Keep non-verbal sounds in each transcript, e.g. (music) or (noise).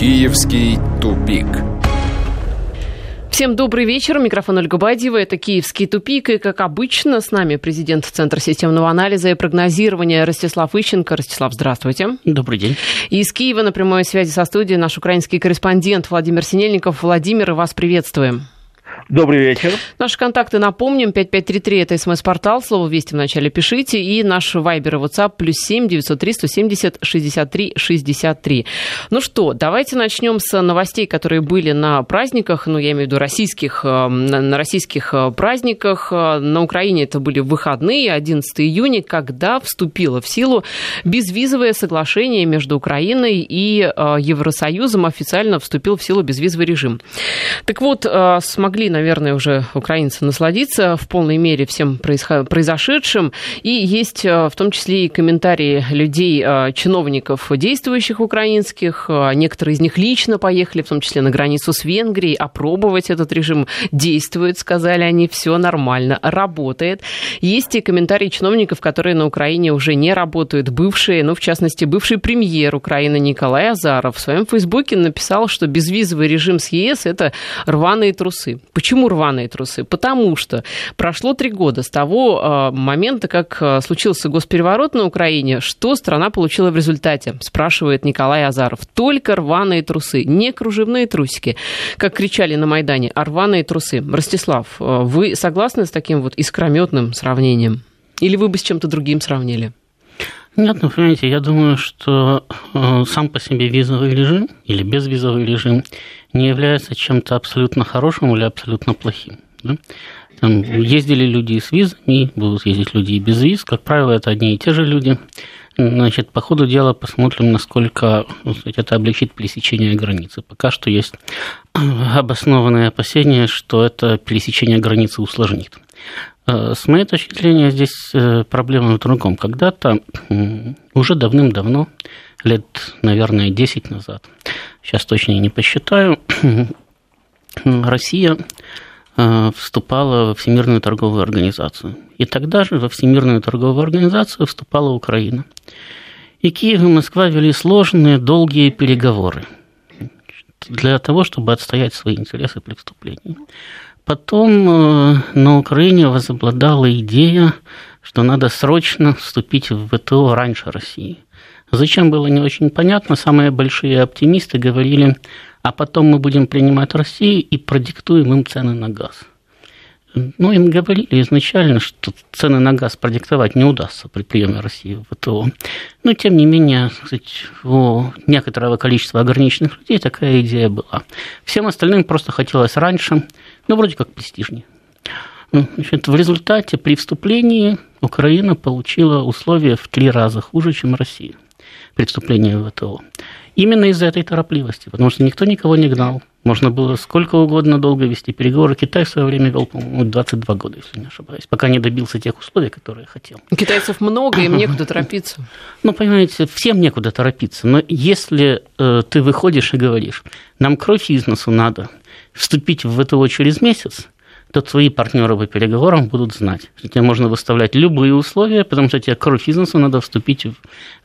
Киевский тупик. Всем добрый вечер. Микрофон Ольга Бадьева. Это «Киевский тупик». И, как обычно, с нами президент Центра системного анализа и прогнозирования Ростислав Ищенко. Ростислав, здравствуйте. Добрый день. И из Киева на прямой связи со студией наш украинский корреспондент Владимир Синельников. Владимир, вас приветствуем. Добрый вечер. Наши контакты напомним. 5533 – это смс-портал. Слово «Вести» вначале пишите. И наш вайбер и WhatsApp плюс 7 903 170 63 63. Ну что, давайте начнем с новостей, которые были на праздниках. Ну, я имею в виду российских, э, на российских э, праздниках. На Украине это были выходные, 11 июня, когда вступило в силу безвизовое соглашение между Украиной и э, Евросоюзом. Официально вступил в силу безвизовый режим. Так вот, смогли, наверное, наверное, уже украинцы насладиться в полной мере всем произошедшим. И есть э, в том числе и комментарии людей, э, чиновников, действующих украинских. Э, некоторые из них лично поехали, в том числе на границу с Венгрией, опробовать этот режим. Действует, сказали они, все нормально, работает. Есть и комментарии чиновников, которые на Украине уже не работают, бывшие, ну, в частности, бывший премьер Украины Николай Азаров в своем фейсбуке написал, что безвизовый режим с ЕС – это рваные трусы. Почему? Рваные трусы? Потому что прошло три года с того э, момента, как э, случился госпереворот на Украине, что страна получила в результате, спрашивает Николай Азаров. Только рваные трусы, не кружевные трусики, как кричали на Майдане, а рваные трусы. Ростислав, э, вы согласны с таким вот искрометным сравнением? Или вы бы с чем-то другим сравнили? Нет, ну, понимаете, я думаю, что э, сам по себе визовый режим или безвизовый режим не является чем-то абсолютно хорошим или абсолютно плохим. Да? Там ездили люди с визами, будут ездить люди и без виз. Как правило, это одни и те же люди. Значит, по ходу дела посмотрим, насколько сказать, это облегчит пересечение границы. Пока что есть обоснованные опасения, что это пересечение границы усложнит. Э, с моей точки зрения, здесь э, проблема в другом. Когда-то, уже давным-давно, лет, наверное, 10 назад, сейчас точно не посчитаю, (clears throat) Россия э, вступала во Всемирную торговую организацию. И тогда же во Всемирную торговую организацию вступала Украина. И Киев и Москва вели сложные, долгие переговоры для того, чтобы отстоять свои интересы при вступлении. Потом э, на Украине возобладала идея, что надо срочно вступить в ВТО раньше России. Зачем было не очень понятно. Самые большие оптимисты говорили, а потом мы будем принимать Россию и продиктуем им цены на газ. Ну, им говорили изначально, что цены на газ продиктовать не удастся при приеме России в ВТО. Но, тем не менее, кстати, у некоторого количества ограниченных людей такая идея была. Всем остальным просто хотелось раньше, ну, вроде как престижнее. Ну, значит, в результате при вступлении Украина получила условия в три раза хуже, чем Россия в ВТО. Именно из-за этой торопливости, потому что никто никого не гнал. Можно было сколько угодно долго вести переговоры. Китай в свое время вел, по-моему, 22 года, если не ошибаюсь, пока не добился тех условий, которые хотел. Китайцев много, им некуда торопиться. (laughs) Ну, понимаете, всем некуда торопиться. Но если э, ты выходишь и говоришь, нам кровь из носу надо, вступить в ВТО через месяц, то твои партнеры по переговорам будут знать, что тебе можно выставлять любые условия, потому что тебе кровь из носу надо вступить в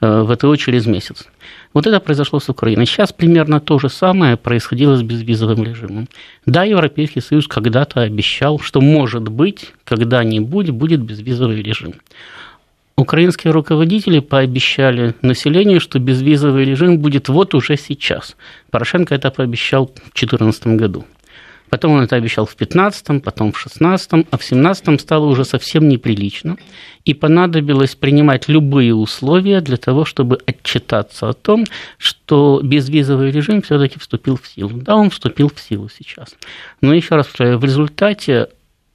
э, ВТО через месяц. Вот это произошло с Украиной. Сейчас примерно то же самое происходило с безвизовым режимом. Да, Европейский Союз когда-то обещал, что, может быть, когда-нибудь будет безвизовый режим. Украинские руководители пообещали населению, что безвизовый режим будет вот уже сейчас. Порошенко это пообещал в 2014 году. Потом он это обещал в 15-м, потом в 16-м, а в 17-м стало уже совсем неприлично. И понадобилось принимать любые условия для того, чтобы отчитаться о том, что безвизовый режим все-таки вступил в силу. Да, он вступил в силу сейчас. Но еще раз повторяю, в результате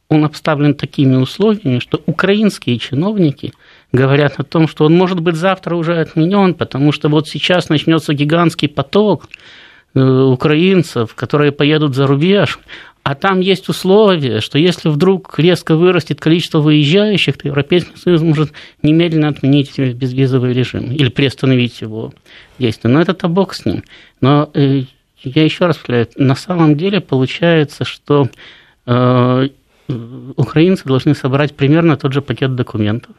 он обставлен такими условиями, что украинские чиновники говорят о том, что он может быть завтра уже отменен, потому что вот сейчас начнется гигантский поток украинцев, которые поедут за рубеж, а там есть условие, что если вдруг резко вырастет количество выезжающих, то Европейский Союз может немедленно отменить безвизовый режим или приостановить его действие. Но это-то бог с ним. Но э, я еще раз повторяю, на самом деле получается, что э, украинцы должны собрать примерно тот же пакет документов,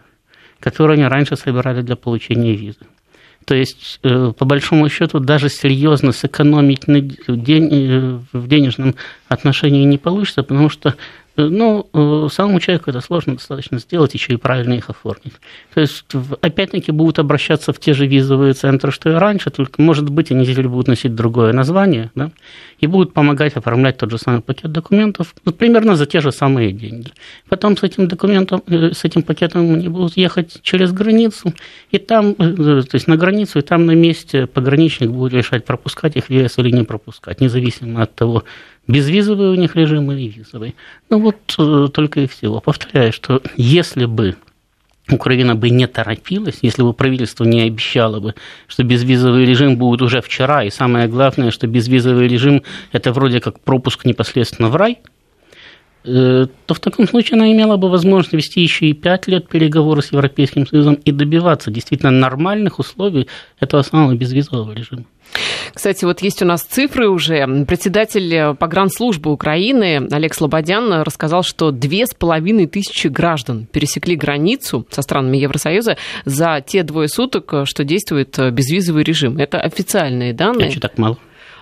который они раньше собирали для получения визы. То есть, э, по большому счету, даже серьезно сэкономить в денежном отношении не получится, потому что ну, э, самому человеку это сложно достаточно сделать, еще и правильно их оформить. То есть, опять-таки, будут обращаться в те же визовые центры, что и раньше, только, может быть, они теперь будут носить другое название, да, и будут помогать оформлять тот же самый пакет документов, ну, примерно за те же самые деньги. Потом с этим документом, э, с этим пакетом они будут ехать через границу, и там, э, то есть на границу, и там на месте пограничник будет решать, пропускать их вес или не пропускать, независимо от того, безвизовый у них режим или визовый. Ну вот э, только и всего. Повторяю, что если бы Украина бы не торопилась, если бы правительство не обещало бы, что безвизовый режим будет уже вчера, и самое главное, что безвизовый режим – это вроде как пропуск непосредственно в рай, то в таком случае она имела бы возможность вести еще и пять лет переговоры с Европейским Союзом и добиваться действительно нормальных условий этого самого безвизового режима. Кстати, вот есть у нас цифры уже. Председатель погранслужбы Украины Олег Слободян рассказал, что две с половиной тысячи граждан пересекли границу со странами Евросоюза за те двое суток, что действует безвизовый режим. Это официальные данные. А что так мало?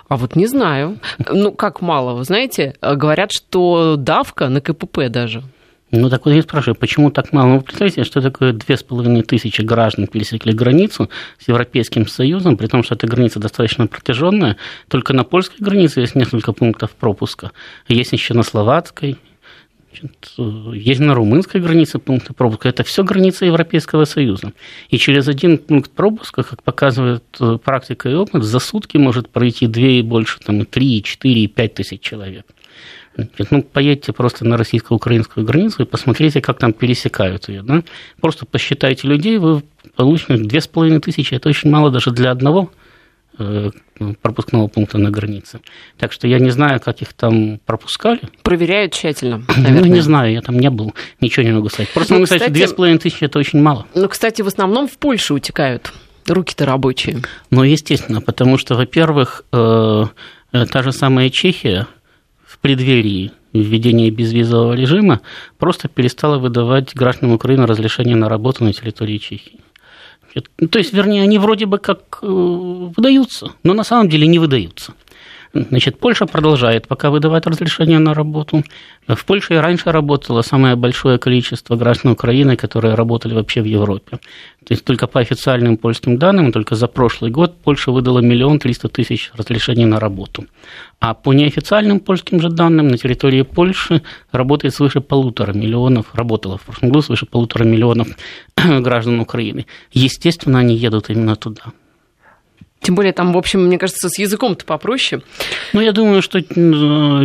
А вот не знаю. Ну, как мало, вы знаете, говорят, что давка на КПП даже. Ну, так вот я спрашиваю, почему так мало? Ну, представьте, что такое две с половиной тысячи граждан пересекли границу с Европейским Союзом, при том, что эта граница достаточно протяженная. Только на польской границе есть несколько пунктов пропуска. Есть еще на словацкой, есть на румынской границе пункты пропуска. Это все граница Европейского Союза. И через один пункт пропуска, как показывает э, практика и опыт, за сутки может пройти две и больше, там, и три, и четыре, и пять тысяч человек. Ну, поедьте просто на российско-украинскую границу и посмотрите, как там пересекают ее. Да? Просто посчитайте людей, вы получите две с половиной тысячи. Это очень мало даже для одного пропускного пункта на границе. Так что я не знаю, как их там пропускали. Проверяют тщательно, (clears throat) наверное. Ну, не знаю, я там не был, ничего не могу сказать. Просто ну, могу сказать, что две с половиной тысячи – это очень мало. Ну, кстати, в основном в Польше утекают. Руки-то рабочие. Ну, естественно, потому что, во-первых, э, та же самая Чехия – в преддверии введения безвизового режима просто перестала выдавать гражданам Украины разрешение на работу на территории Чехии. Ну, то есть, вернее, они вроде бы как э, выдаются, но на самом деле не выдаются. Значит, Польша продолжает пока выдавать разрешение на работу. В Польше и раньше работало самое большое количество граждан Украины, которые работали вообще в Европе. То есть только по официальным польским данным, только за прошлый год Польша выдала миллион триста тысяч разрешений на работу. А по неофициальным польским же данным на территории Польши работает свыше полутора миллионов, работало в прошлом году свыше полутора миллионов (clears throat) граждан Украины. Естественно, они едут именно туда. Тем более там, в общем, мне кажется, с языком-то попроще. Ну, я думаю, что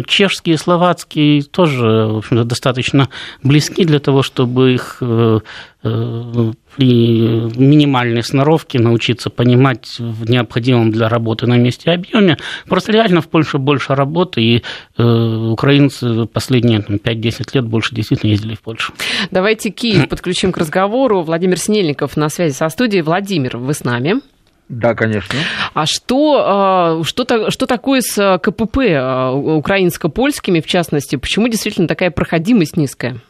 чешский, словацкий тоже, в общем достаточно близки для того, чтобы их э, э, при минимальной сноровке научиться понимать в необходимом для работы на месте объеме. Просто реально в Польше больше работы, и э, украинцы последние там, 5-10 лет больше действительно ездили в Польшу. Давайте Киев подключим к разговору. Владимир Снельников на связи со студией. Владимир, вы с нами? Да, конечно. А что, а, что, что такое с а, КПП а, украинско-польскими, в частности? Почему действительно такая проходимость низкая?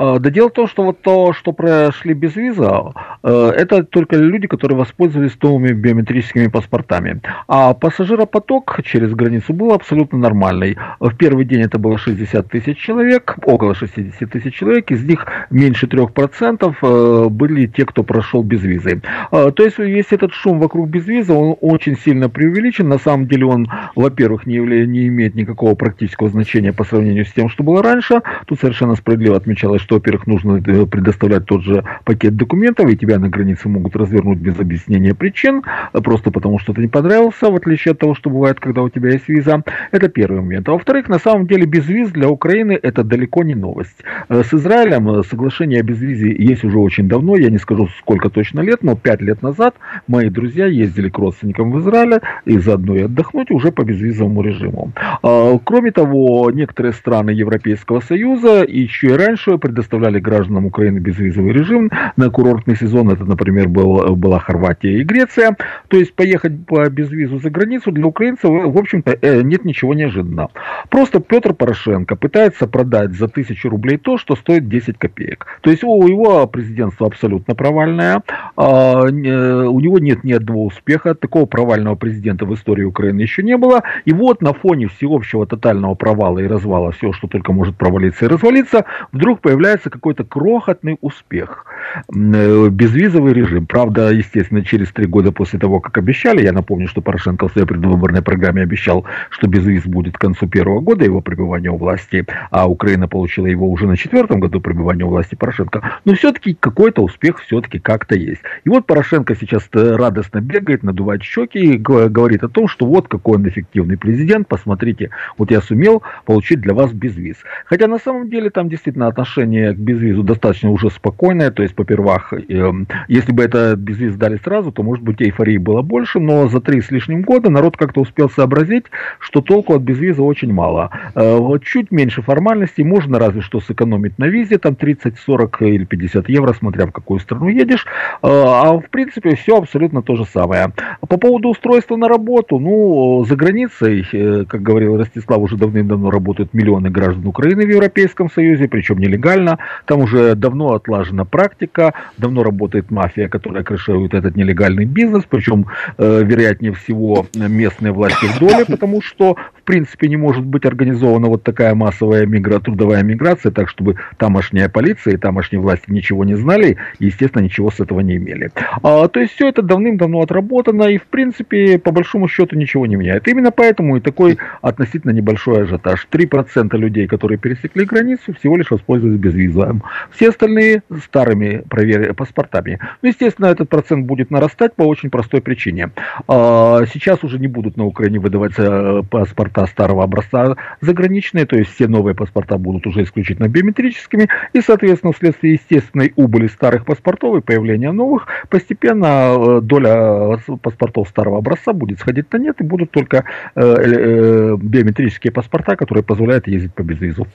А, да дело в том, что вот то, что прошли без виза, э, это только люди, которые воспользовались новыми биометрическими паспортами. А пассажиропоток через границу был абсолютно нормальный. В первый день это было 60 тысяч человек, около 60 тысяч человек, из них меньше 3% э, были те, кто прошел без визы. А, то есть весь этот шум вокруг без виза, он очень сильно преувеличен. На самом деле он, во-первых, не, не имеет никакого практического значения по сравнению с тем, что было раньше. Тут совершенно справедливо отмечалось, что, во-первых, нужно э, предоставлять тот же пакет документов, и тебя на границе могут развернуть без объяснения причин, просто потому что ты не понравился, в отличие от того, что бывает, когда у тебя есть виза. Это первый момент. А во-вторых, на самом деле без виз для Украины это далеко не новость. Э, с Израилем э, соглашение о безвизе есть уже очень давно, я не скажу сколько точно лет, но пять лет назад мои друзья ездили к родственникам в Израиле и заодно и отдохнуть уже по безвизовому режиму. А, кроме того, некоторые страны Европейского Союза еще и раньше предоставляли предоставляли гражданам Украины безвизовый режим на курортный сезон. Это, например, был, была Хорватия и Греция. То есть поехать по безвизу за границу для украинцев, в общем-то, э, нет ничего неожиданного. Просто Петр Порошенко пытается продать за тысячу рублей то, что стоит 10 копеек. То есть у его президентство абсолютно провальное. А, у него нет ни одного успеха. Такого провального президента в истории Украины еще не было. И вот на фоне всеобщего тотального провала и развала, все, что только может провалиться и развалиться, вдруг появляется какой-то крохотный успех. Э, безвизовый режим. Правда, естественно, через три года после того, как обещали, я напомню, что Порошенко в своей предвыборной программе обещал, что безвиз будет к концу первого года его пребывания у власти, а Украина получила его уже на четвертом году пребывания у власти Порошенко. Но все-таки какой-то успех все-таки как-то есть. И вот Порошенко сейчас э, радостно бегает, надувает щеки и говорит о том, что вот какой он эффективный президент, посмотрите, вот я сумел получить для вас безвиз. Хотя на самом деле там действительно отношение к безвизу достаточно уже спокойное, то есть, попервах, эм, если бы это безвиз дали сразу, то, может быть, эйфории было больше, но за три с лишним года народ как-то успел сообразить, что толку от безвиза очень мало. Э, чуть меньше формальностей, можно разве что сэкономить на визе, там 30, 40 или 50 евро, смотря в какую страну едешь, э, а в принципе все абсолютно то же самое. По поводу устройства на работу, ну, за границей, э, как говорил Ростислав, уже давным-давно работают миллионы граждан Украины в Европейском Союзе, причем нелегально, там уже давно отлажена практика, давно работает мафия, которая крыширует этот нелегальный бизнес, причем, вероятнее всего, местные власти в доле, потому что, в принципе, не может быть организована вот такая массовая мигра... трудовая миграция, так, чтобы тамошняя полиция и тамошние власти ничего не знали и, естественно, ничего с этого не имели. А, то есть все это давным-давно отработано и, в принципе, по большому счету ничего не меняет. Именно поэтому и такой относительно небольшой ажиотаж. 3% людей, которые пересекли границу, всего лишь воспользовались безвизовым. Все остальные старыми провер... паспортами. Ну, естественно, этот процент будет нарастать по очень простой причине. А, сейчас уже не будут на Украине выдаваться э, паспорта старого образца заграничные, то есть все новые паспорта будут уже исключительно биометрическими, и, соответственно, вследствие естественной убыли старых паспортов и появления новых, постепенно э, доля паспортов старого образца будет сходить на нет, и будут только э, биометрические паспорта, которые позволяют ездить по безвизу.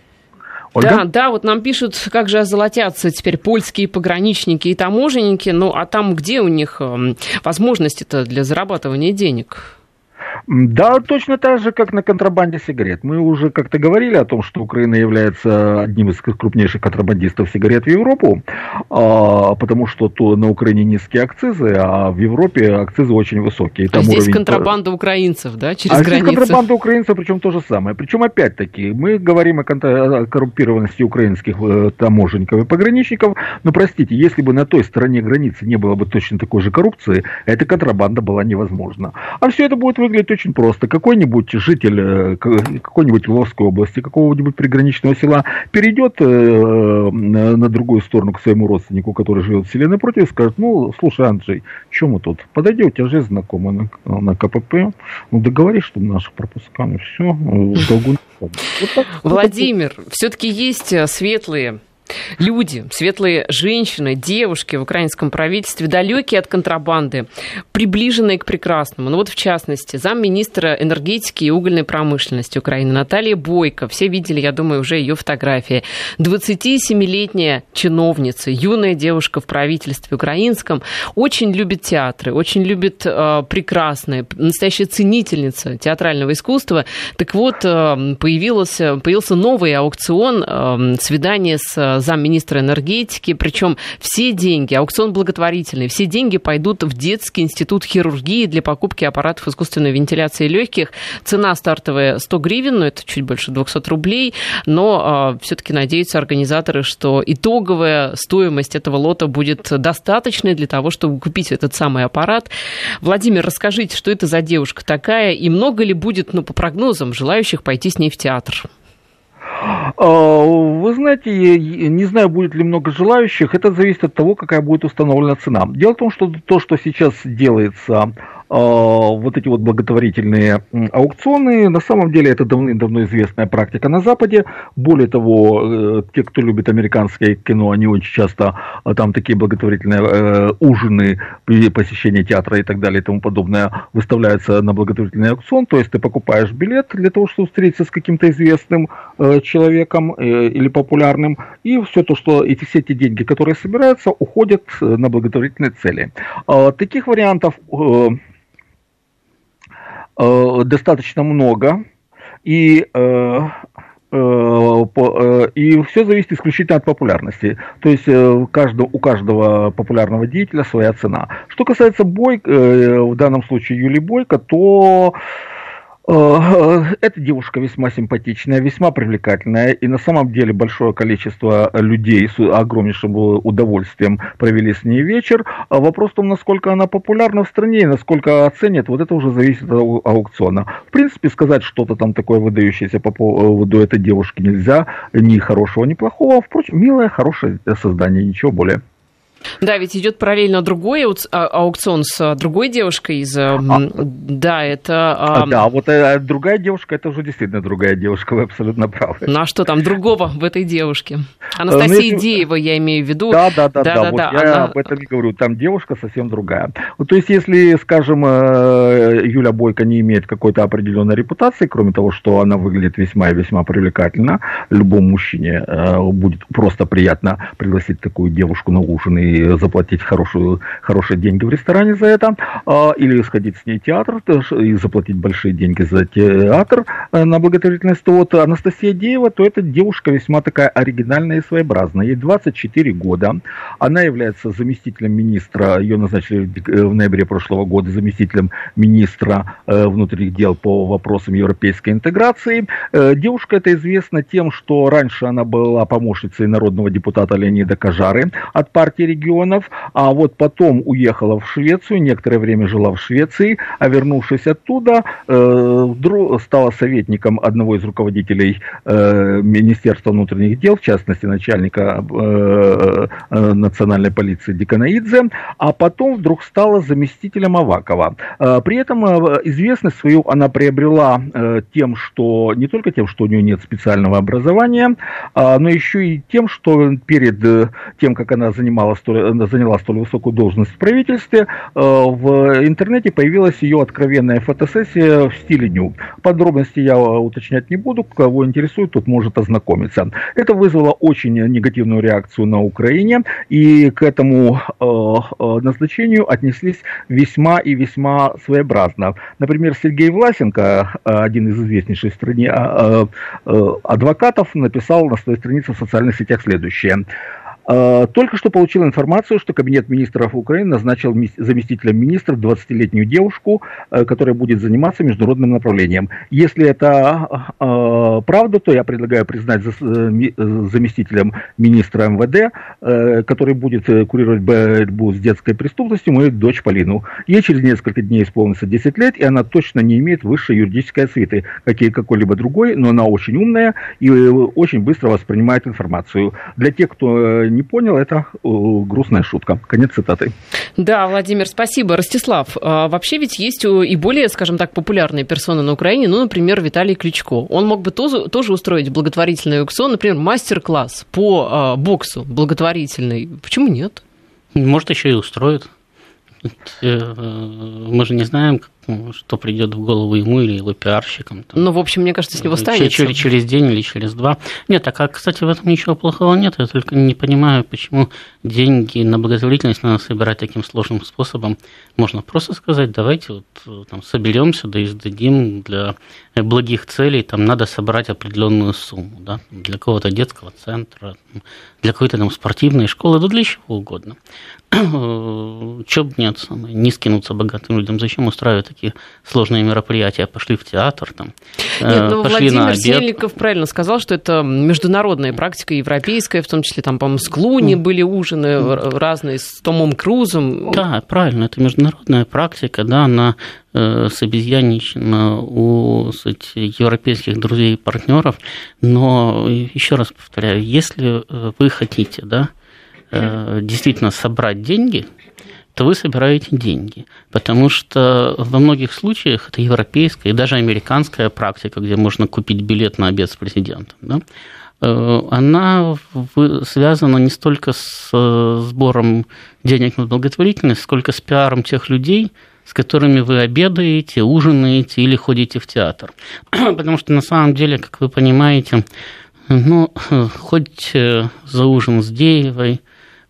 Ольга? Да, да, вот нам пишут, как же озолотятся теперь польские пограничники и таможенники, ну а там где у них эм, возможности-то для зарабатывания денег? Да, точно так же, как на контрабанде сигарет. Мы уже как-то говорили о том, что Украина является одним из крупнейших контрабандистов сигарет в Европу, а, потому что то на Украине низкие акцизы, а в Европе акцизы очень высокие. Там а здесь уровень... контрабанда украинцев, да, через а границу? здесь контрабанда украинцев, причем то же самое. Причем опять-таки, мы говорим о, о коррумпированности украинских э, таможенников и пограничников, но простите, если бы на той стороне границы не было бы точно такой же коррупции, эта контрабанда была невозможна. А все это будет выглядеть очень просто. Какой-нибудь житель э, какой-нибудь Львовской области, какого-нибудь приграничного села перейдет э, на другую сторону к своему родственнику, который живет в селе напротив, и скажет, ну, слушай, Анджей, что мы тут? Подойди, у тебя же знакомый на, на КПП, ну, договорись, что наших пропускаем, и все, в долгу так, Владимир, все-таки есть э, светлые Люди, светлые женщины, девушки в украинском правительстве, далекие от контрабанды, приближенные к прекрасному. Ну вот, в частности, замминистра энергетики и угольной промышленности Украины Наталья Бойко. Все видели, я думаю, уже ее фотографии. 27-летняя чиновница, юная девушка в правительстве украинском, очень любит театры, очень любит э, прекрасное, настоящая ценительница театрального искусства. Так вот, э, появился, появился новый аукцион э, свидание с замминистра энергетики, причем все деньги, аукцион благотворительный, все деньги пойдут в детский институт хирургии для покупки аппаратов искусственной вентиляции легких. Цена стартовая 100 гривен, но это чуть больше 200 рублей, но а, все-таки надеются организаторы, что итоговая стоимость этого лота будет достаточной для того, чтобы купить этот самый аппарат. Владимир, расскажите, что это за девушка такая и много ли будет, ну, по прогнозам, желающих пойти с ней в театр? А, вы знаете, не знаю, будет ли много желающих, это зависит от того, какая будет установлена цена. Дело в том, что то, что сейчас делается вот эти вот благотворительные аукционы. На самом деле это давным-давно известная практика на Западе. Более того, э, те, кто любит американское кино, они очень часто а, там такие благотворительные э, ужины, посещение театра и так далее и тому подобное выставляются на благотворительный аукцион. То есть ты покупаешь билет для того, чтобы встретиться с каким-то известным э, человеком человеком или популярным, и все то, что эти все эти деньги, которые собираются, уходят на благотворительные цели. Таких вариантов достаточно много, и Э, э, и все зависит исключительно от популярности. То есть э, каждого, у каждого популярного деятеля своя цена. Что касается Бой, в данном случае Юли Бойко, то Э, эта девушка весьма симпатичная, весьма привлекательная, и на самом деле большое количество людей с огромнейшим удовольствием провели с ней вечер. А вопрос в том, насколько она популярна в стране и насколько оценят, вот это уже зависит от аукциона. В принципе, сказать что-то там такое выдающееся по поводу этой девушки нельзя, ни хорошего, ни плохого. Впрочем, милое, хорошее создание, ничего более. Да, ведь идет параллельно другой а, аукцион с а, другой девушкой из... А, да, это... А, да, вот а, другая девушка, это уже действительно другая девушка, вы абсолютно правы. Ну а что там другого в этой девушке? Анастасия ну, Деева, я имею в виду. Да, да, да, да, да, да вот да, я она... об этом и говорю, там девушка совсем другая. Ну, то есть, если, скажем, э, Юля Бойко не имеет какой-то определенной репутации, кроме того, что она выглядит весьма и весьма привлекательно, любому мужчине э, будет просто приятно пригласить такую девушку на ужин и заплатить хорошую, хорошие деньги в ресторане за это, а, или сходить с ней в театр и заплатить большие деньги за театр э, на благотворительность, то вот Анастасия Деева, то эта девушка весьма такая оригинальная и своеобразная. Ей 24 года. Она является заместителем министра, ее назначили в ноябре прошлого года заместителем министра э, внутренних дел по вопросам европейской интеграции. Э, девушка эта известна тем, что раньше она была помощницей народного депутата Леонида Кажары от партии регионов, а вот потом уехала в Швецию, некоторое время жила в Швеции, а вернувшись оттуда, э, стала советником одного из руководителей э, Министерства внутренних дел, в частности начальника э, национальной полиции Диканаидзе, а потом вдруг стала заместителем Авакова. При этом известность свою она приобрела тем, что не только тем, что у нее нет специального образования, э, но еще и тем, что перед тем, как она занимала столь заняла столь высокую должность в правительстве, э, в интернете появилась ее откровенная фотосессия в стиле ню. Подробности я уточнять не буду, кого интересует, тут может ознакомиться. Это вызвало очень негативную реакцию на Украине, и к этому э, э, назначению отнеслись весьма и весьма своеобразно. Например, Сергей Власенко, один из известнейших в стране адвокатов, написал на своей странице в социальных сетях следующее. А, только что получил информацию, что Кабинет министров Украины назначил заместителем министра 20-летнюю девушку, э, которая будет заниматься международным направлением. Если это э, правда, то я предлагаю признать за, э, заместителем министра МВД, э, который будет э, курировать борьбу с детской преступностью, мою дочь Полину. Ей через несколько дней исполнится 10 лет, и она точно не имеет высшей юридической освиты, как и какой-либо другой, но она очень умная и э, очень быстро воспринимает информацию. Для тех, кто не понял, это э, грустная шутка. Конец цитаты. Да, Владимир, спасибо. Ростислав, а вообще ведь есть и более, скажем так, популярные персоны на Украине, ну, например, Виталий Кличко. Он мог бы тоже, тоже устроить благотворительный аукцион, например, мастер-класс по а, боксу благотворительный. Почему нет? Может, еще и устроит. Э, мы же не знаем, что придет в голову ему или его пиарщикам. Там. Ну, в общем, мне кажется, с него станет. Через, через день или через два. Нет, так, а, кстати, в этом ничего плохого нет. Я только не понимаю, почему деньги на благотворительность надо собирать таким сложным способом. Можно просто сказать, давайте вот там соберемся, да и сдадим для благих целей, там надо собрать определенную сумму, да, для какого-то детского центра, для какой-то там спортивной школы, да для чего угодно. Чего бы нет, не скинуться богатым людям, зачем устраивать такие сложные мероприятия, пошли в театр, там, нет, э, ну, пошли Владимир на обед. Снельников правильно сказал, что это международная практика, европейская, в том числе там, по-моему, с Клуни были ужины разные с Томом Крузом. Да, правильно, это международная практика, да, она э, с обезьянична у кстати, европейских друзей и партнеров, но еще раз повторяю, если э, вы хотите, да, действительно собрать деньги, то вы собираете деньги. Потому что во многих случаях это европейская и даже американская практика, где можно купить билет на обед с президентом. Да? Э, она связана не столько с э, сбором денег на благотворительность, сколько с пиаром тех людей, с которыми вы обедаете, ужинаете или ходите в театр. (clears throat) Потому что на самом деле, как вы понимаете, Ну, (clears throat) хоть э, за ужин с Деевой,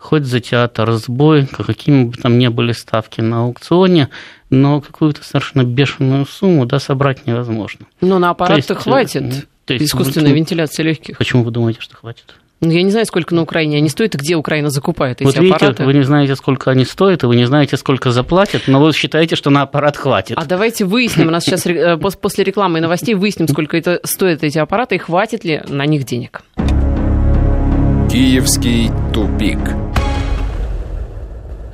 хоть за театр «Сбой», какими бы там ни были ставки на аукционе, но какую-то совершенно бешеную сумму да, собрать невозможно. Но на аппарат-то э, хватит то есть, искусственной вы, вентиляции легких. Почему вы думаете, что хватит? Ну, я не знаю, сколько на Украине они стоят и где Украина закупает эти вот видите, аппараты. Вы не знаете, сколько они стоят, и вы не знаете, сколько заплатят, но вы считаете, что на аппарат хватит. А давайте выясним, у нас сейчас э, после рекламы и новостей выясним, сколько это стоят эти аппараты и хватит ли на них денег. Киевский тупик.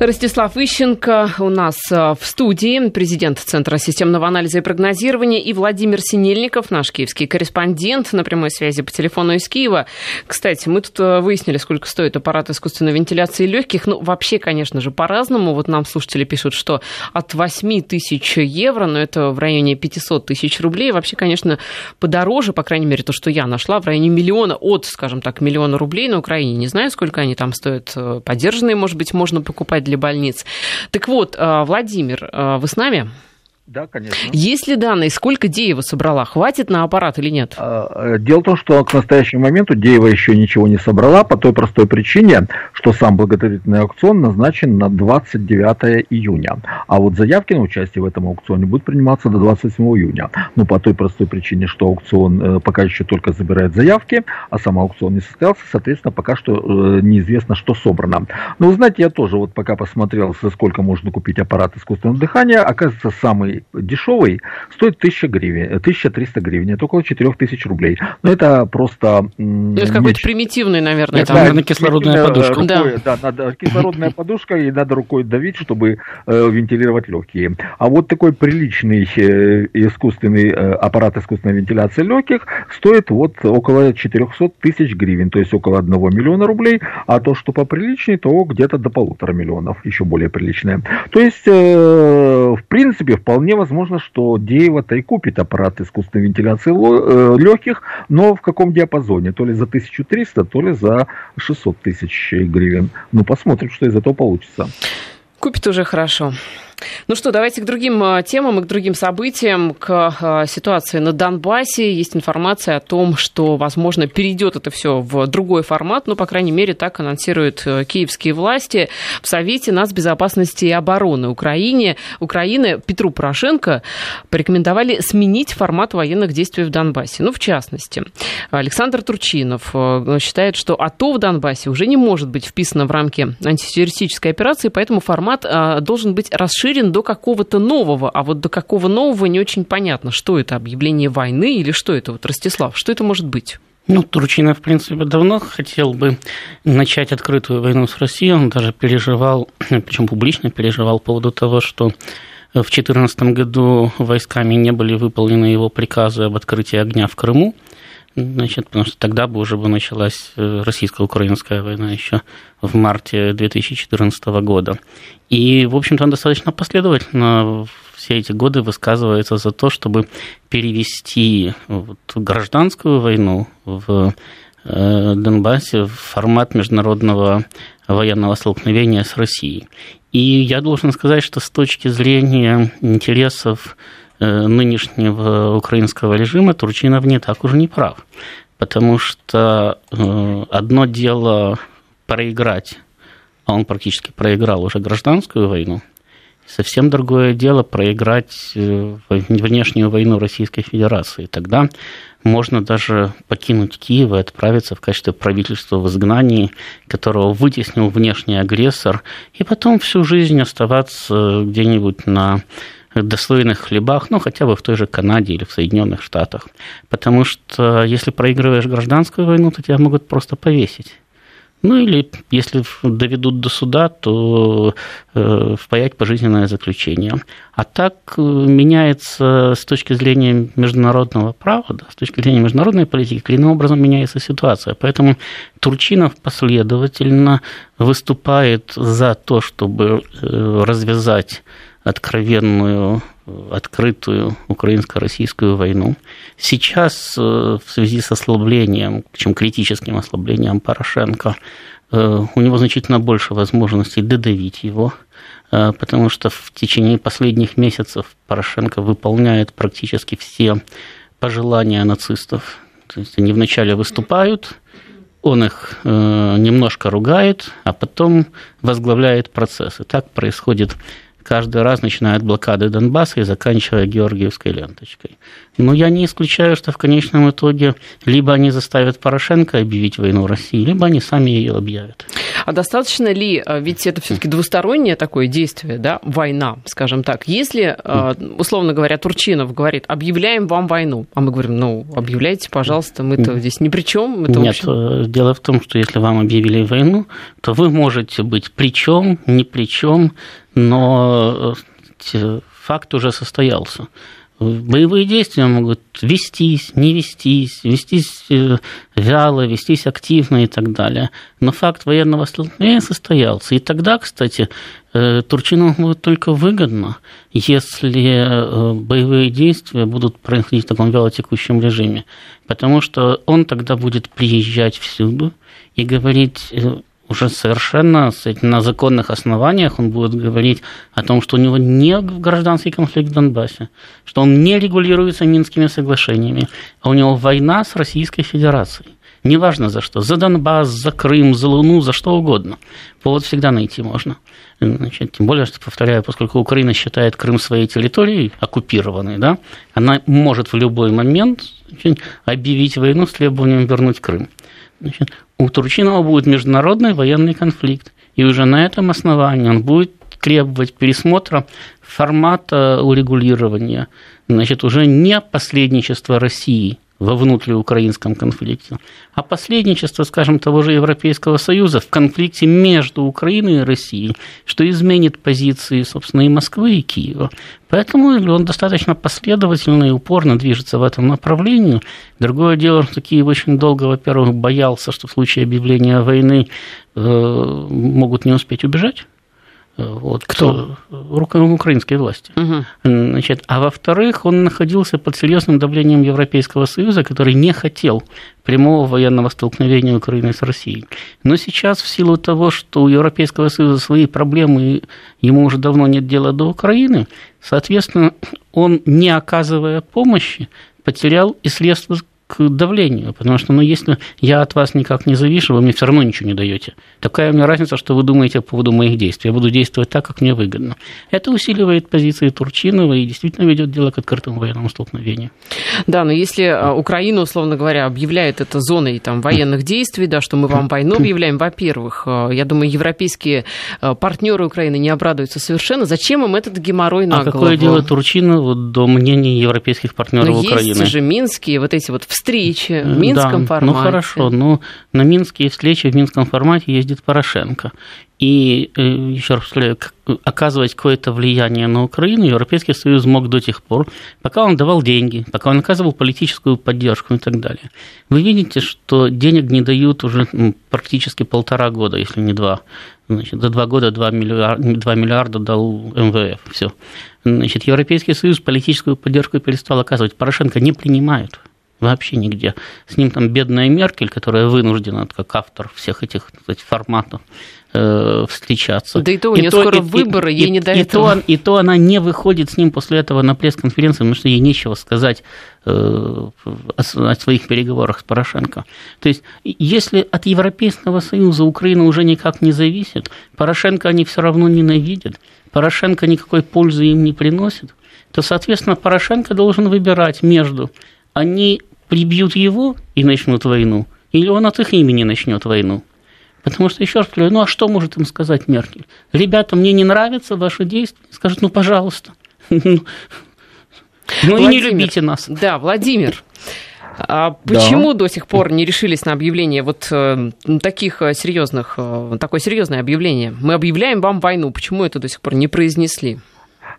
Ростислав Ищенко у нас э, в студии, президент Центра системного анализа и прогнозирования, и Владимир Синельников, наш киевский корреспондент на прямой связи по телефону из Киева. Кстати, мы тут э, выяснили, сколько стоит аппарат искусственной вентиляции легких. Ну, вообще, конечно же, по-разному. Вот нам слушатели пишут, что от 8 тысяч евро, но это в районе 500 тысяч рублей. Вообще, конечно, подороже, по крайней мере, то, что я нашла, в районе миллиона, от, скажем так, миллиона рублей на Украине. Не знаю, сколько они там стоят. Э, поддержанные, может быть, можно покупать для больниц. Так вот, э, Владимир, э, вы с нами? Да, конечно. Есть ли данные, сколько Деева собрала? Хватит на аппарат или нет? А, э, дело в том, что к настоящему моменту Деева еще ничего не собрала по той простой причине, что сам благотворительный аукцион назначен на 29 июня. А вот заявки на участие в этом аукционе будут приниматься до 27 июня. Ну, по той простой причине, что аукцион э, пока еще только забирает заявки, а сам аукцион не состоялся, соответственно, пока что э, неизвестно, что собрано. Но, вы знаете, я тоже вот пока посмотрел, за сколько можно купить аппарат искусственного дыхания, оказывается, самый дешевый стоит 1000 гривен, 1300 гривен, это около 4000 рублей. Но это просто... Ну, это какой-то примитивный, наверное. Это, наверное, кислородная подушка. Да. да, надо кислородная подушка, и надо рукой давить, чтобы э, вентилировать легкие. А вот такой приличный э, искусственный э, аппарат искусственной вентиляции легких стоит вот около 400 тысяч гривен, то есть около 1 миллиона рублей, а то, что поприличнее, то где-то до полутора миллионов, еще более приличное. То есть, э, в принципе, вполне возможно, что Деева-то и купит аппарат искусственной вентиляции э, легких, но в каком диапазоне? То ли за 1300, то ли за 600 тысяч гривен. Ну, посмотрим, что из этого получится. Купит уже хорошо. Ну что, давайте к другим а, темам и к другим событиям, к а, ситуации на Донбассе. Есть информация о том, что, возможно, перейдет это все в другой формат, но, по крайней мере, так анонсируют э, киевские власти в Совете нацбезопасности и обороны Украины. Украины Петру Порошенко порекомендовали сменить формат военных действий в Донбассе. Ну, в частности, Александр Турчинов э, считает, что АТО в Донбассе уже не может быть вписано в рамки антитеррористической операции, поэтому формат должен быть расширен расширен до какого-то нового, а вот до какого нового не очень понятно, что это, объявление войны или что это, вот, Ростислав, что это может быть? Ну, Турчинов, в принципе, давно хотел бы начать открытую войну с Россией. Он даже переживал, (clears throat) причем публично переживал по поводу того, что в 2014 году войсками не были выполнены его приказы об открытии огня в Крыму. Значит, потому что тогда бы уже бы началась э, российско-украинская война еще в марте 2014 года. И, в общем-то, он достаточно последовательно все эти годы высказывается за то, чтобы перевести вот гражданскую войну в э, Донбассе в формат международного военного столкновения с Россией. И я должен сказать, что с точки зрения интересов нынешнего украинского режима Турчинов не так уж не прав. Потому что э, одно дело проиграть, а он практически проиграл уже гражданскую войну, совсем другое дело проиграть э, внешнюю войну Российской Федерации. Тогда можно даже покинуть Киев и отправиться в качестве правительства в изгнании, которого вытеснил внешний агрессор, и потом всю жизнь оставаться где-нибудь на достойных хлебах, ну, хотя бы в той же Канаде или в Соединенных Штатах. Потому что если проигрываешь гражданскую войну, то тебя могут просто повесить. Ну или если доведут до суда, то э, впаять пожизненное заключение. А так э, меняется с точки зрения международного права, да, с точки зрения международной политики, коренным образом меняется ситуация. Поэтому Турчинов последовательно выступает за то, чтобы э, развязать откровенную, открытую украинско-российскую войну. Сейчас э, в связи с ослаблением, чем критическим ослаблением Порошенко, э, у него значительно больше возможностей додавить его, э, потому что в течение последних месяцев Порошенко выполняет практически все пожелания нацистов. То есть они вначале выступают, он их немножко ругает, а потом возглавляет процесс. И так происходит каждый раз начиная от блокады Донбасса и заканчивая Георгиевской ленточкой. Но я не исключаю, что в конечном итоге либо они заставят Порошенко объявить войну России, либо они сами ее объявят. А достаточно ли, э, ведь это все-таки двустороннее такое действие, да, война, скажем так. Если, э, условно говоря, Турчинов говорит, объявляем вам войну, а мы говорим, ну, объявляйте, пожалуйста, мы-то здесь ни при чем. Это Нет, общем... Э, дело в том, что если вам объявили войну, то вы можете быть при чем, ни при чем, но факт уже состоялся. Боевые действия могут вестись, не вестись, вестись э, вяло, вестись активно и так далее. Но факт военного столкновения состоялся. И тогда, кстати, э, Турчину будет только выгодно, если э, боевые действия будут происходить в таком вялотекущем режиме. Потому что он тогда будет приезжать всюду и говорить уже совершенно на законных основаниях он будет говорить о том, что у него не гражданский конфликт в Донбассе, что он не регулируется Минскими соглашениями, а у него война с Российской Федерацией. Неважно за что, за Донбасс, за Крым, за Луну, за что угодно. Повод всегда найти можно. Значит, тем более, что, повторяю, поскольку Украина считает Крым своей территорией, оккупированной, да, она может в любой момент значит, объявить войну с требованием вернуть Крым. Значит, у Турчинова будет международный военный конфликт. И уже на этом основании он будет требовать пересмотра формата урегулирования, значит, уже не посредничество России – во внутриукраинском конфликте, а посредничество, скажем, того же Европейского Союза в конфликте между Украиной и Россией, что изменит позиции, собственно, и Москвы, и Киева. Поэтому он достаточно последовательно и упорно движется в этом направлении. Другое дело, что Киев очень долго, во-первых, боялся, что в случае объявления войны э, могут не успеть убежать вот, Кто? Украинские власти. Угу. Значит, а во-вторых, он находился под серьезным давлением Европейского Союза, который не хотел прямого военного столкновения Украины с Россией. Но сейчас, в силу того, что у Европейского Союза свои проблемы, ему уже давно нет дела до Украины, соответственно, он, не оказывая помощи, потерял и средства к давлению, потому что, ну, если я от вас никак не завишу, вы мне все равно ничего не даете. Такая у меня разница, что вы думаете по поводу моих действий. Я буду действовать так, как мне выгодно. Это усиливает позиции Турчинова и действительно ведет дело к открытому военному столкновению. Да, но если а, Украина, условно говоря, объявляет это зоной там, военных действий, да, что мы вам войну объявляем, во-первых, а, я думаю, европейские а, партнеры Украины не обрадуются совершенно. Зачем им этот геморрой на а голову? какое дело Турчинова до мнений европейских партнеров но Украины? Есть же минские вот эти вот встречи в минском да, формате. Ну хорошо, но на минские встречи в минском формате ездит Порошенко. И, э, еще раз повторяю, оказывать какое-то влияние на Украину Европейский Союз мог до тех пор, пока он давал деньги, пока он оказывал политическую поддержку и так далее. Вы видите, что денег не дают уже практически полтора года, если не два. Значит, за два года 2 миллиарда, 2 миллиарда дал МВФ. Все. Значит, Европейский Союз политическую поддержку перестал оказывать. Порошенко не принимают вообще нигде. С ним там бедная Меркель, которая вынуждена, как автор всех этих сказать, форматов, э, встречаться. Да и то у нее и скоро и, выборы, и, ей и, не до и этого. То, и то она не выходит с ним после этого на пресс-конференцию, потому что ей нечего сказать э, о своих переговорах с Порошенко. То есть, если от Европейского Союза Украина уже никак не зависит, Порошенко они все равно ненавидят, Порошенко никакой пользы им не приносит, то, соответственно, Порошенко должен выбирать между они прибьют его и начнут войну, или он от их имени начнет войну. Потому что, еще раз говорю, ну а что может им сказать Меркель? Ребята, мне не нравятся ваши действия. Скажут, ну пожалуйста. Ну и не любите нас. Да, Владимир. А почему да. до сих пор не решились на объявление вот э, таких э, серьезных, э, такое серьезное объявление? Мы объявляем вам войну. Почему это до сих пор не произнесли?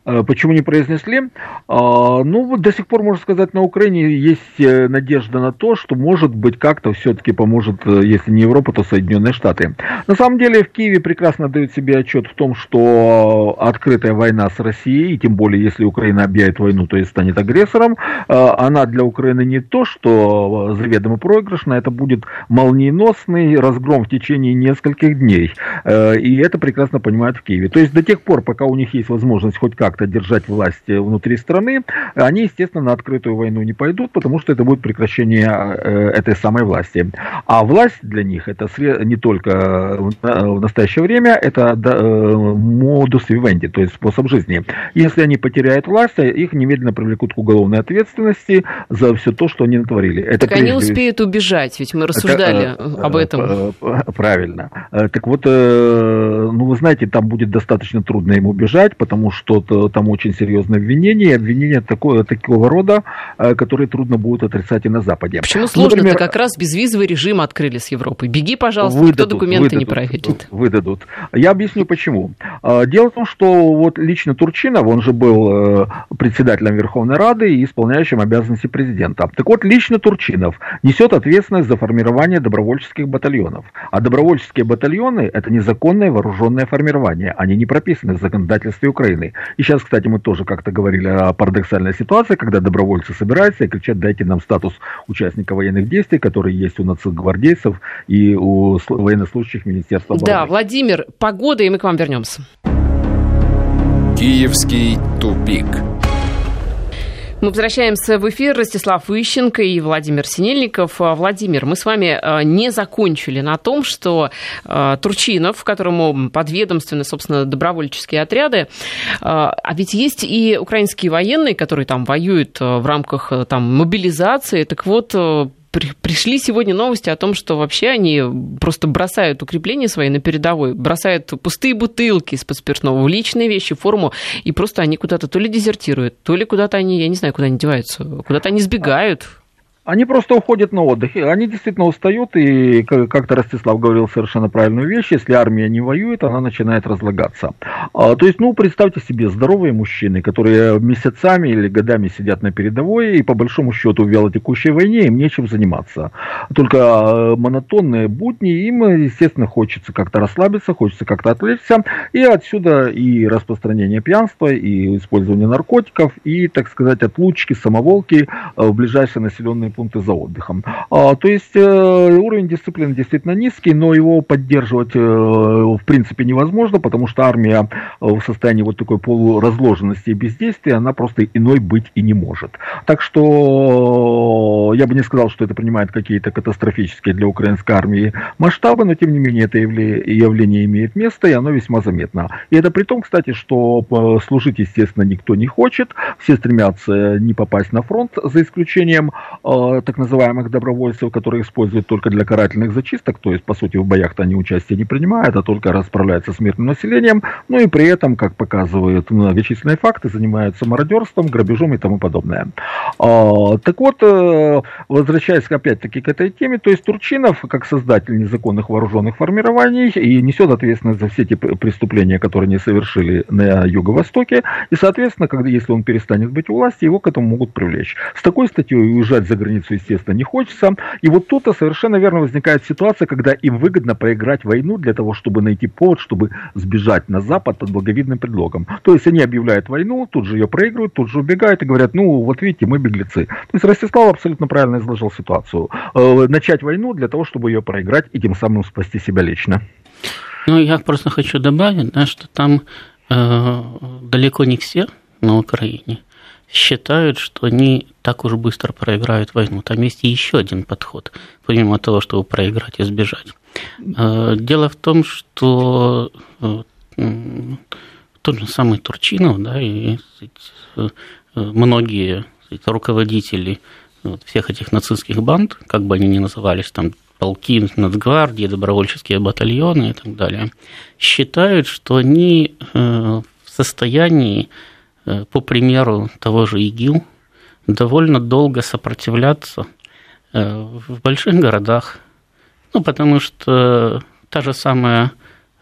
Э, почему не произнесли? А, ну, до сих пор, можно сказать, на Украине есть э, надежда на то, что, может быть, как-то все-таки поможет, э, если не Европа, то Соединенные Штаты. На самом деле, в Киеве прекрасно дают себе отчет в том, что открытая война с Россией, и тем более, если Украина объявит войну, то есть станет агрессором, она для Украины не то, что заведомо проигрышна, это будет молниеносный разгром в течение нескольких дней. И это прекрасно понимают в Киеве. То есть до тех пор, пока у них есть возможность хоть как как-то держать власть внутри страны, они, естественно, на открытую войну не пойдут, потому что это будет прекращение этой самой власти. А власть для них это не только в настоящее время, это модус вивенди, то есть способ жизни. Если они потеряют власть, их немедленно привлекут к уголовной ответственности за все то, что они натворили. Это так они успеют убежать, ведь мы рассуждали это, об этом. Правильно. Так вот, ну вы знаете, там будет достаточно трудно им убежать, потому что там очень серьезное обвинение, обвинение такое, такого рода, которые трудно будут отрицать и на Западе. Почему сложно? Например, как раз безвизовый режим открыли с Европой. Беги, пожалуйста, выдадут, никто документы выдадут, не проверит. Выдадут. Я объясню почему. Дело в том, что вот лично Турчинов, он же был председателем Верховной Рады и исполняющим обязанности президента. Так вот, лично Турчинов несет ответственность за формирование добровольческих батальонов. А добровольческие батальоны – это незаконное вооруженное формирование. Они не прописаны в законодательстве Украины. И сейчас, кстати, мы тоже как-то говорили о парадоксальной ситуации, когда добровольцы собираются и кричат, дайте нам статус участника военных действий, который есть у нацгвардейцев и у военнослужащих Министерства обороны. Да, Владимир, погода, и мы к вам вернемся. Киевский тупик. Мы возвращаемся в эфир. Ростислав Ищенко и Владимир Синельников. А, Владимир, мы с вами а, не закончили на том, что а, Турчинов, которому подведомственны, собственно, добровольческие отряды, а ведь есть и украинские военные, которые там воюют в рамках там, мобилизации. Так вот, пришли сегодня новости о том, что вообще они просто бросают укрепления свои на передовой, бросают пустые бутылки из-под спиртного личные вещи, форму, и просто они куда-то то ли дезертируют, то ли куда-то они, я не знаю, куда они деваются, куда-то они сбегают. Они просто уходят на отдых. Они действительно устают, и как-то Ростислав говорил совершенно правильную вещь, если армия не воюет, она начинает разлагаться. А, то есть, ну, представьте себе, здоровые мужчины, которые месяцами или годами сидят на передовой, и по большому счету в вялотекущей войне им нечем заниматься. Только а, монотонные будни, им, естественно, хочется как-то расслабиться, хочется как-то отвлечься, и отсюда и распространение пьянства, и использование наркотиков, и, так сказать, отлучки, самоволки а, в ближайшие населенные пункты за отдыхом. А, то есть э, уровень дисциплины действительно низкий, но его поддерживать э, в принципе невозможно, потому что армия э, в состоянии вот такой полуразложенности и бездействия, она просто иной быть и не может. Так что я бы не сказал, что это принимает какие-то катастрофические для украинской армии масштабы, но тем не менее это явление имеет место, и оно весьма заметно. И это при том, кстати, что служить, естественно, никто не хочет, все стремятся не попасть на фронт, за исключением так называемых добровольцев, которые используют только для карательных зачисток, то есть, по сути, в боях-то они участие не принимают, а только расправляются с мирным населением, ну и при этом, как показывают многочисленные факты, занимаются мародерством, грабежом и тому подобное. А, так вот, э, возвращаясь опять-таки к этой теме, то есть Турчинов, как создатель незаконных вооруженных формирований, и несет ответственность за все те преступления, которые они совершили на Юго-Востоке, и, соответственно, когда, если он перестанет быть у власти, его к этому могут привлечь. С такой статьей уезжать за границу, естественно, не хочется. И вот тут совершенно верно возникает ситуация, когда им выгодно проиграть войну для того, чтобы найти повод, чтобы сбежать на Запад под благовидным предлогом. То есть они объявляют войну, тут же ее проигрывают, тут же убегают и говорят, ну вот видите, мы беглецы. То есть Ростислав абсолютно правильно изложил ситуацию. Э, начать войну для того, чтобы ее проиграть и тем самым спасти себя лично. Ну, я просто хочу добавить, да, что там э, далеко не все на Украине считают, что они так уж быстро проиграют войну. Там есть еще один подход, помимо того, чтобы проиграть и сбежать. Э, дело в том, что э, тот же самый Турчинов, да, и э, многие руководители всех этих нацистских банд, как бы они ни назывались, там полки нацгвардии, добровольческие батальоны и так далее, считают, что они в состоянии по примеру того же ИГИЛ, довольно долго сопротивляться э, в больших городах. Ну, потому что та же самая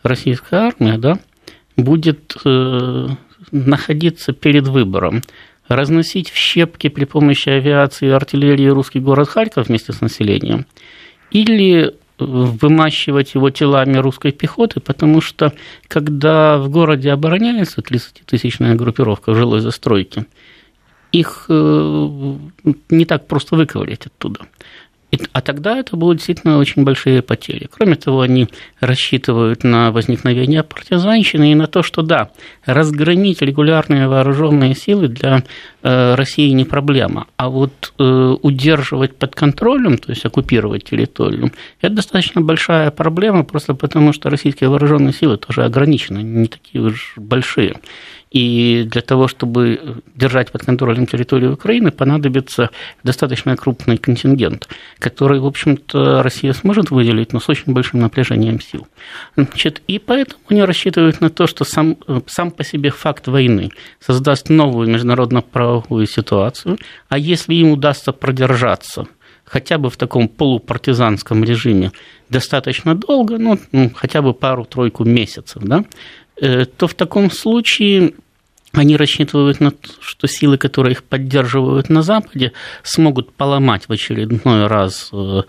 российская армия, да, будет э, находиться перед выбором разносить в щепки при помощи авиации артиллерии русский город Харьков вместе с населением, или вымащивать его телами русской пехоты, потому что когда в городе обороняется 30-тысячная группировка жилой застройки, их э, не так просто выковырять оттуда. А тогда это будут действительно очень большие потери. Кроме того, они рассчитывают на возникновение партизанщины и на то, что да, разгромить регулярные вооруженные силы для э, России не проблема, а вот э, удерживать под контролем, то есть оккупировать территорию, это достаточно большая проблема, просто потому что российские вооруженные силы тоже ограничены, не такие уж большие. И для того, чтобы держать под контролем территорию Украины, понадобится достаточно крупный контингент, который, в общем-то, Россия сможет выделить, но с очень большим напряжением сил. Значит, и поэтому они рассчитывают на то, что сам, сам по себе факт войны создаст новую международно-правовую ситуацию, а если им удастся продержаться хотя бы в таком полупартизанском режиме достаточно долго, ну, ну хотя бы пару-тройку месяцев, да, то в таком случае они рассчитывают на то, что силы, которые их поддерживают на Западе, смогут поломать в очередной раз э,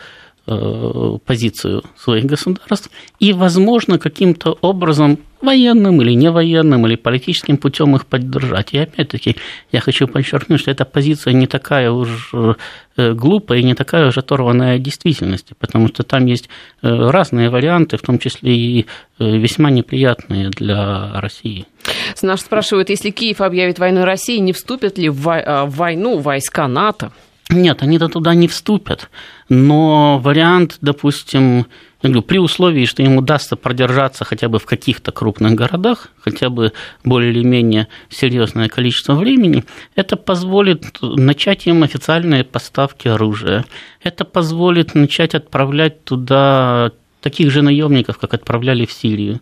э, позицию своих государств и, возможно, каким-то образом военным или не военным, или политическим путем их поддержать. И опять-таки я хочу подчеркнуть, что эта позиция не такая уж э, глупая и не такая уж оторванная от действительности, потому что там есть э, разные варианты, в том числе и э, весьма неприятные для России. Наш спрашивает, если Киев объявит войну России, не вступят ли в войну войска НАТО? Нет, они-то туда не вступят. Но вариант, допустим, я говорю, при условии, что им удастся продержаться хотя бы в каких-то крупных городах, хотя бы более или менее серьезное количество времени, это позволит начать им официальные поставки оружия. Это позволит начать отправлять туда таких же наемников, как отправляли в Сирию,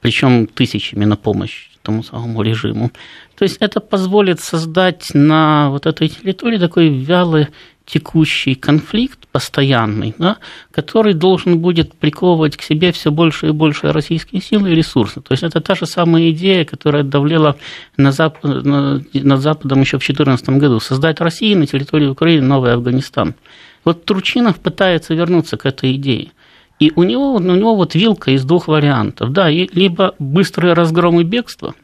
причем тысячами на помощь тому самому режиму. То есть это позволит создать на вот этой территории такой вялый текущий конфликт постоянный, да, который должен будет приковывать к себе все больше и больше российские силы и ресурсы. То есть это та же самая идея, которая давлела на Зап... над Западом еще в 2014 году. Создать России на территории Украины новый Афганистан. Вот Турчинов пытается вернуться к этой идее. И у него, у него вот вилка из двух вариантов. Да, либо быстрый разгром и бегство,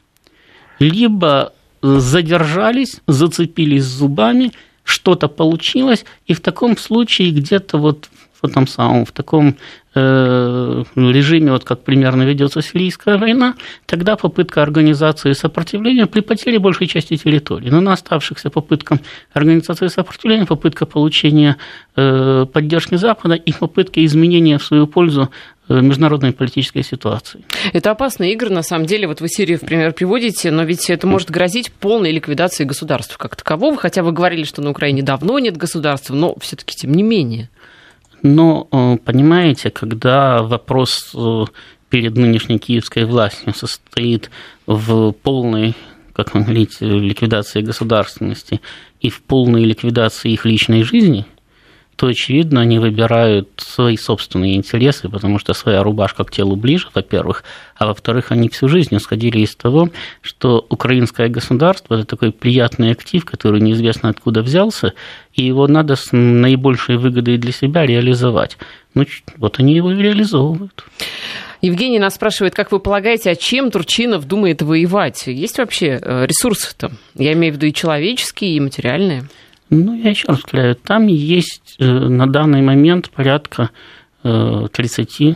либо задержались, зацепились зубами – что-то получилось, и в таком случае где-то вот в этом самом, в таком э, режиме, вот как примерно ведется сирийская война, тогда попытка организации сопротивления при потере большей части территории. Но на оставшихся попыткам организации сопротивления, попытка получения э, поддержки Запада и попытки изменения в свою пользу международной политической ситуации. Это опасные игры, на самом деле. Вот вы Сирию, в пример, приводите, но ведь это может грозить полной ликвидацией государства как такового, хотя вы говорили, что на Украине давно нет государства, но все таки тем не менее. Но, э, понимаете, когда вопрос э, перед нынешней киевской властью состоит в полной как вы говорите, ликвидации государственности и в полной ликвидации их личной жизни – то, очевидно, они выбирают свои собственные интересы, потому что своя рубашка к телу ближе, во-первых, а во-вторых, они всю жизнь исходили из того, что украинское государство – это такой приятный актив, который неизвестно откуда взялся, и его надо с наибольшей выгодой для себя реализовать. Ну, вот они его и реализовывают. Евгений нас спрашивает, как вы полагаете, а чем Турчинов думает воевать? Есть вообще э, ресурсы-то? Я имею в виду и человеческие, и материальные. Ну, я еще раз повторяю, там есть э, на данный момент порядка 30, э,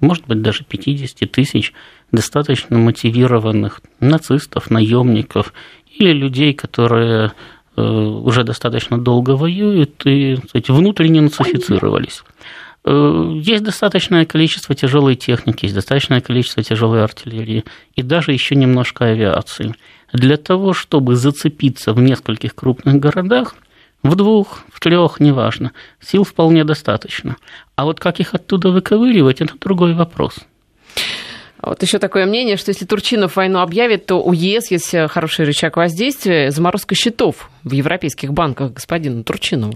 может быть, даже 50 тысяч достаточно мотивированных нацистов, наемников или людей, которые э, уже достаточно долго воюют и кстати, внутренне нацифицировались. Есть достаточное количество тяжелой техники, есть достаточное количество тяжелой артиллерии и даже еще немножко авиации. Для того, чтобы зацепиться в нескольких крупных городах, в двух, в трех, неважно. Сил вполне достаточно. А вот как их оттуда выковыривать, это другой вопрос. А вот еще такое мнение, что если Турчинов войну объявит, то у ЕС есть хороший рычаг воздействия, заморозка счетов в европейских банках господина Турчинова.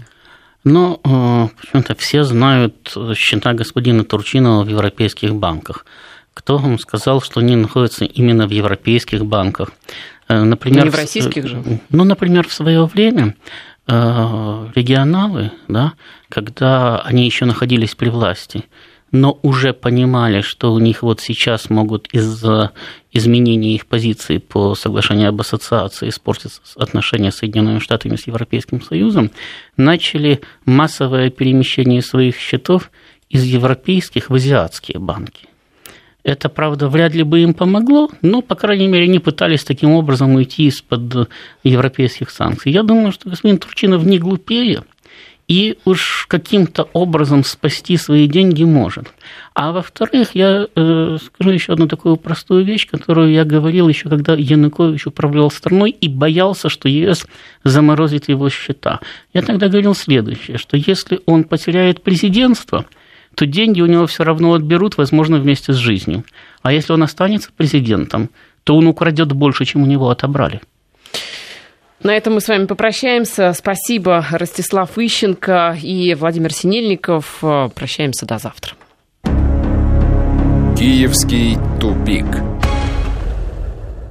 Но э, почему-то все знают счета господина Турчинова в европейских банках. Кто вам сказал, что они находятся именно в европейских банках? Э, например, не в российских же. Ну, например, в свое время Э, регионалы, да, когда они еще находились при власти, но уже понимали, что у них вот сейчас могут из-за изменения их позиции по соглашению об ассоциации испортиться отношения с Соединенными Штатами с Европейским Союзом, начали массовое перемещение своих счетов из европейских в азиатские банки. Это, правда, вряд ли бы им помогло, но, по крайней мере, они пытались таким образом уйти из-под европейских санкций. Я думаю, что господин Турчинов не глупее, и уж каким-то образом спасти свои деньги может. А во-вторых, я э, скажу еще одну такую простую вещь, которую я говорил еще, когда Янукович управлял страной и боялся, что ЕС заморозит его счета. Я тогда говорил следующее, что если он потеряет президентство, то деньги у него все равно отберут, возможно, вместе с жизнью. А если он останется президентом, то он украдет больше, чем у него отобрали. На этом мы с вами попрощаемся. Спасибо, Ростислав Ищенко и Владимир Синельников. Прощаемся до завтра. Киевский тупик.